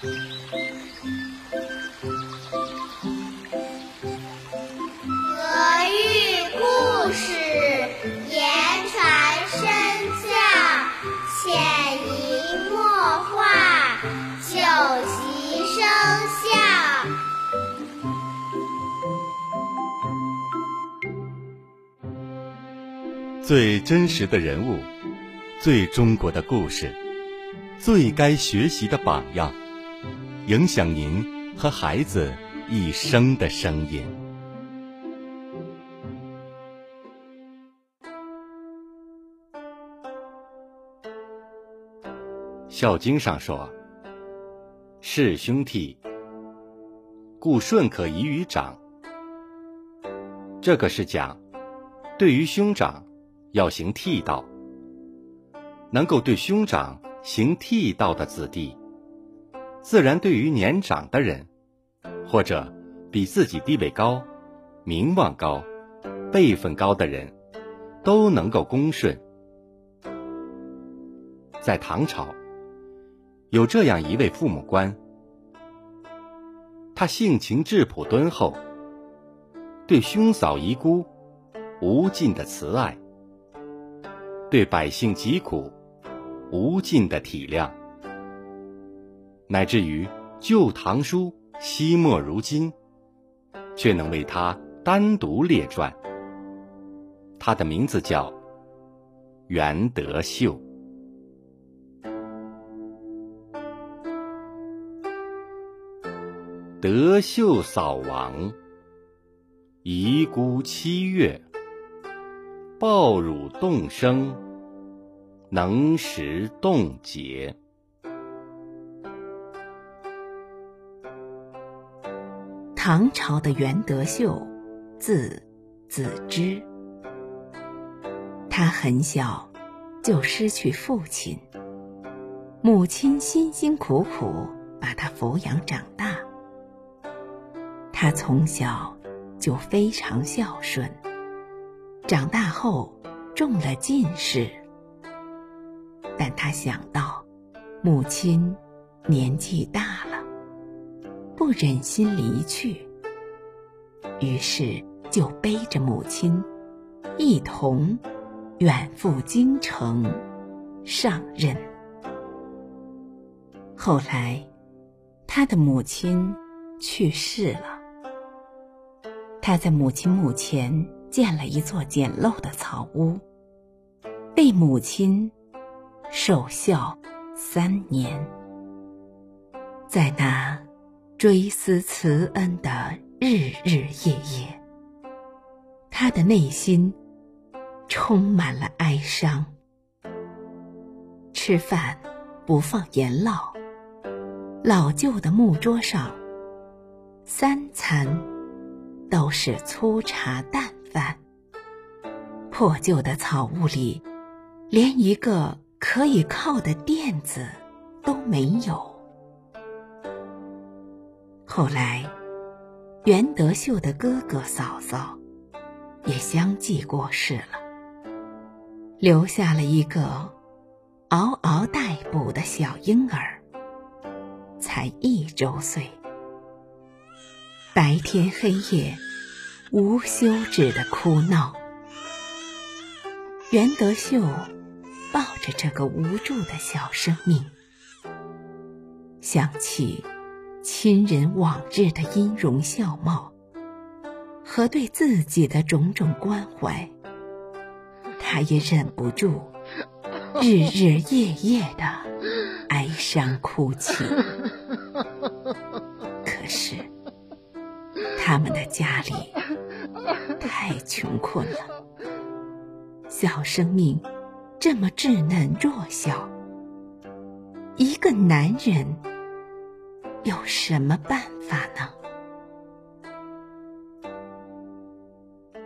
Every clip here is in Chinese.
德育故事，言传身教，潜移默化，久习生效。最真实的人物，最中国的故事，最该学习的榜样。影响您和孩子一生的声音。《孝经》上说：“事兄弟，故顺可宜于长。”这个是讲，对于兄长要行悌道。能够对兄长行悌道的子弟，自然对于年长的人，或者比自己地位高、名望高、辈分高的人，都能够恭顺。在唐朝。有这样一位父母官，他性情质朴敦厚，对兄嫂遗孤无尽的慈爱，对百姓疾苦无尽的体谅，乃至于《旧唐书》惜墨如金，却能为他单独列传。他的名字叫袁德秀。德秀扫亡，遗孤七月。抱乳动声，能识冻结。唐朝的袁德秀，字子之。他很小就失去父亲，母亲辛辛苦苦把他抚养长大。他从小就非常孝顺，长大后中了进士。但他想到母亲年纪大了，不忍心离去，于是就背着母亲一同远赴京城上任。后来，他的母亲去世了。他在母亲墓前建了一座简陋的草屋，为母亲守孝三年。在那追思慈恩的日日夜夜，他的内心充满了哀伤。吃饭不放盐烙，老旧的木桌上三餐。都是粗茶淡饭。破旧的草屋里，连一个可以靠的垫子都没有。后来，袁德秀的哥哥嫂嫂也相继过世了，留下了一个嗷嗷待哺的小婴儿，才一周岁。白天黑夜，无休止的哭闹。袁德秀抱着这个无助的小生命，想起亲人往日的音容笑貌和对自己的种种关怀，他也忍不住日日夜夜的哀伤哭泣。可是。他们的家里太穷困了，小生命这么稚嫩弱小，一个男人有什么办法呢？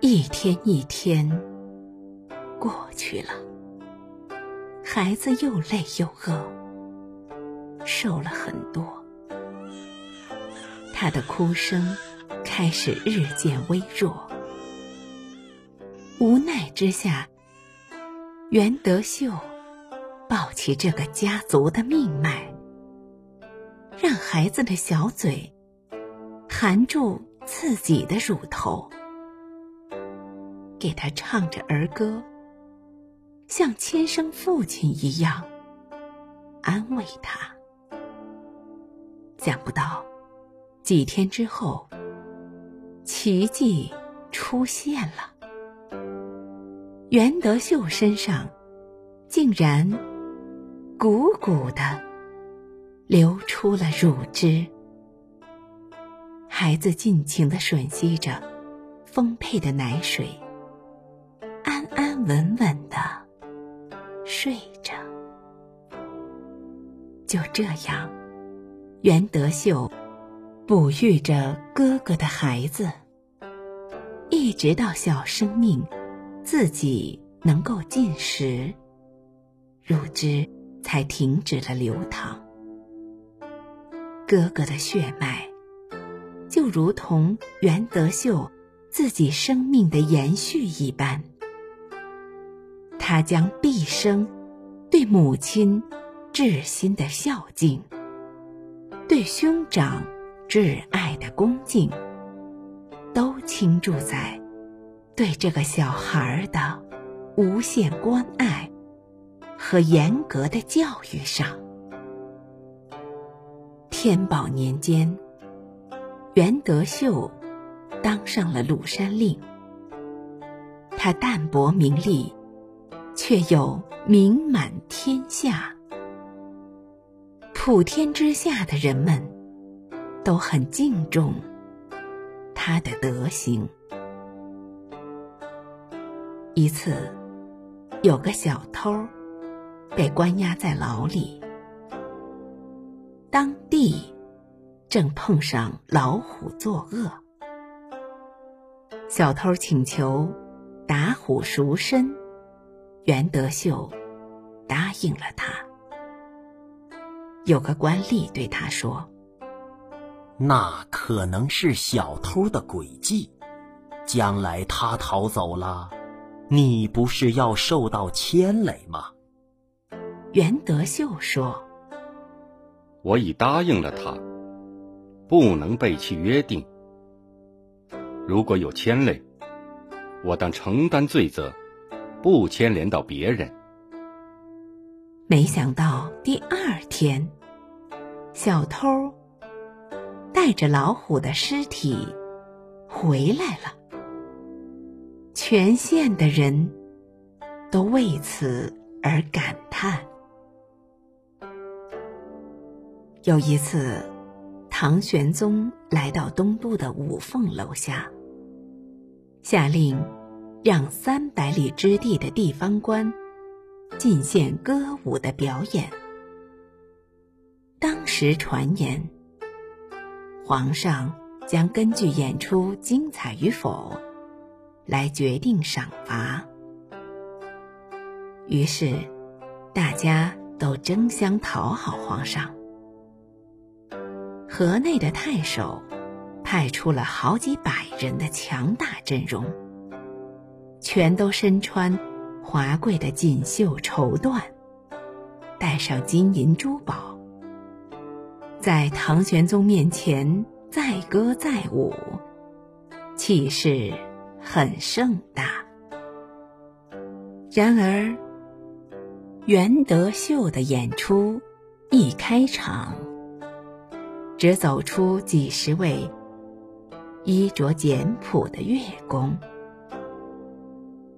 一天一天过去了，孩子又累又饿，瘦了很多，他的哭声。开始日渐微弱，无奈之下，袁德秀抱起这个家族的命脉，让孩子的小嘴含住自己的乳头，给他唱着儿歌，像亲生父亲一样安慰他。想不到几天之后，奇迹出现了，袁德秀身上竟然鼓鼓的。流出了乳汁，孩子尽情的吮吸着丰沛的奶水，安安稳稳的睡着。就这样，袁德秀哺育着哥哥的孩子，一直到小生命自己能够进食，乳汁才停止了流淌。哥哥的血脉，就如同袁德秀自己生命的延续一般。他将毕生对母亲至心的孝敬，对兄长挚爱的恭敬，都倾注在对这个小孩的无限关爱和严格的教育上。天宝年间，袁德秀当上了鲁山令。他淡泊名利，却又名满天下。普天之下的人们都很敬重他的德行。一次，有个小偷被关押在牢里。当地正碰上老虎作恶，小偷请求打虎赎身，袁德秀答应了他。有个官吏对他说：“那可能是小偷的诡计，将来他逃走了，你不是要受到牵累吗？”袁德秀说。我已答应了他，不能背弃约定。如果有牵累，我当承担罪责，不牵连到别人。没想到第二天，小偷带着老虎的尸体回来了，全县的人都为此而感叹。有一次，唐玄宗来到东都的五凤楼下，下令让三百里之地的地方官进献歌舞的表演。当时传言，皇上将根据演出精彩与否来决定赏罚。于是，大家都争相讨好皇上。河内的太守派出了好几百人的强大阵容，全都身穿华贵的锦绣绸缎，带上金银珠宝，在唐玄宗面前载歌载舞，气势很盛大。然而，袁德秀的演出一开场。只走出几十位衣着简朴的乐工，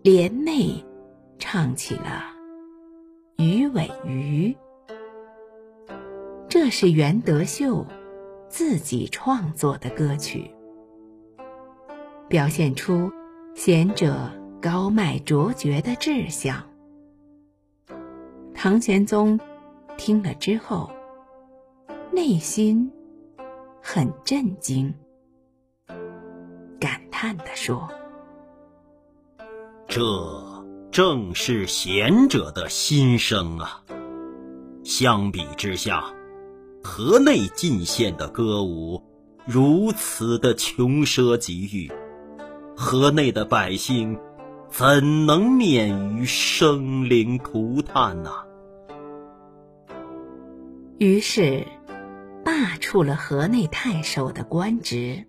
联袂唱起了《鱼尾鱼》。这是袁德秀自己创作的歌曲，表现出贤者高迈卓绝的志向。唐玄宗听了之后，内心。很震惊，感叹地说：“这正是贤者的心声啊！相比之下，河内进献的歌舞如此的穷奢极欲，河内的百姓怎能免于生灵涂炭呢？”于是。罢黜了河内太守的官职。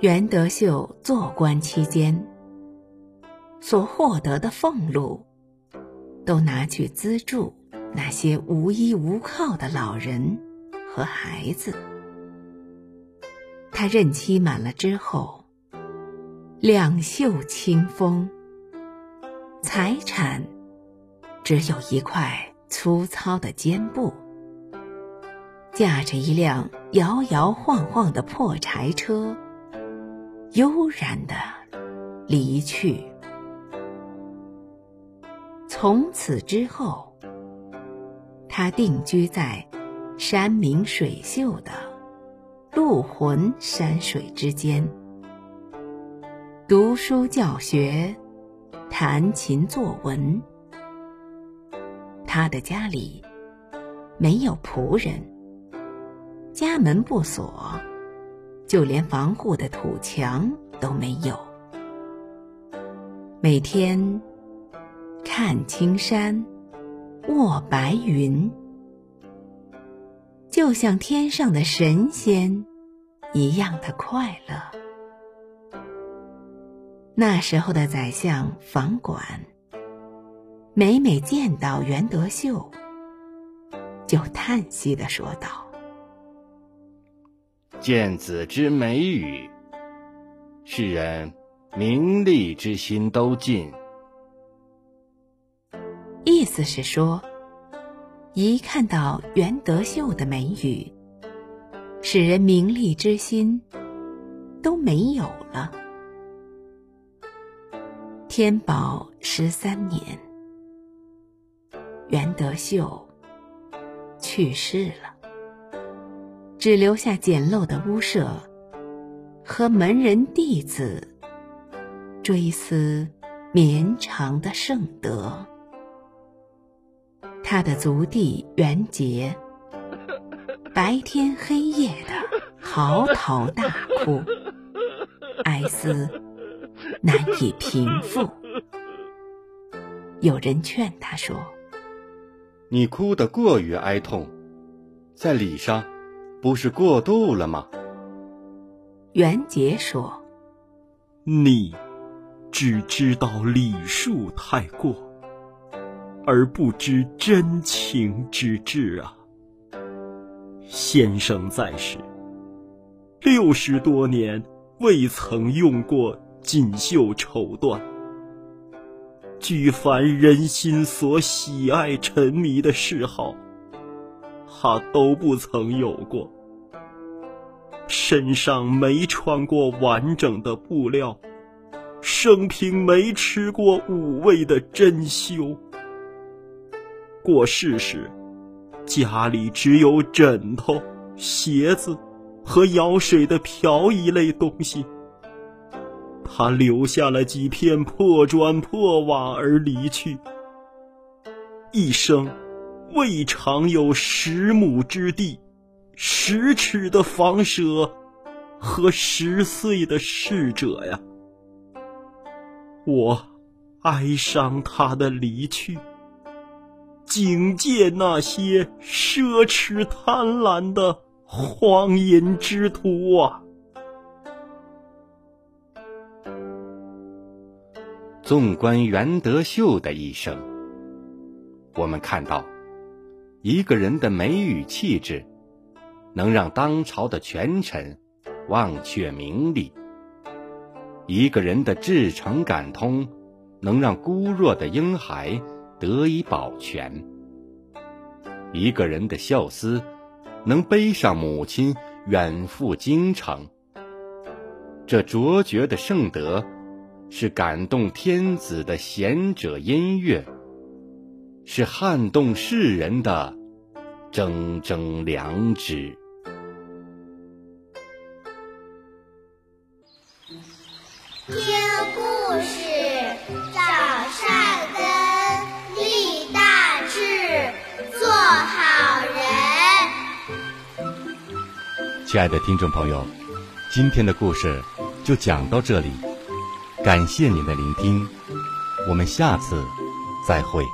袁德秀做官期间所获得的俸禄，都拿去资助那些无依无靠的老人和孩子。他任期满了之后，两袖清风，财产只有一块粗糙的肩布，驾着一辆摇摇晃晃的破柴车。悠然的离去。从此之后，他定居在山明水秀的鹿魂山水之间，读书教学，弹琴作文。他的家里没有仆人，家门不锁。就连防护的土墙都没有。每天看青山，卧白云，就像天上的神仙一样的快乐。那时候的宰相房管，每每见到袁德秀，就叹息的说道。见子之美语，世人名利之心都尽。意思是说，一看到袁德秀的美语，使人名利之心都没有了。天宝十三年，袁德秀去世了。只留下简陋的屋舍和门人弟子追思绵长的圣德。他的族弟袁杰白天黑夜的嚎啕大哭，哀思难以平复。有人劝他说：“你哭得过于哀痛，在礼上。”不是过度了吗？袁杰说：“你只知道礼数太过，而不知真情之至啊！先生在世六十多年，未曾用过锦绣绸缎，举凡人心所喜爱、沉迷的嗜好。”他都不曾有过，身上没穿过完整的布料，生平没吃过五味的珍馐。过世时，家里只有枕头、鞋子和舀水的瓢一类东西。他留下了几片破砖破瓦而离去，一生。未尝有十亩之地、十尺的房舍和十岁的侍者呀！我哀伤他的离去，警戒那些奢侈贪婪的荒淫之徒啊！纵观袁德秀的一生，我们看到。一个人的美与气质，能让当朝的权臣忘却名利；一个人的至诚感通，能让孤弱的婴孩得以保全；一个人的孝思，能背上母亲远赴京城。这卓绝的圣德，是感动天子的贤者音乐。是撼动世人的铮铮良知。亲爱的听众朋友，今天的故事就讲到这里，感谢您的聆听，我们下次再会。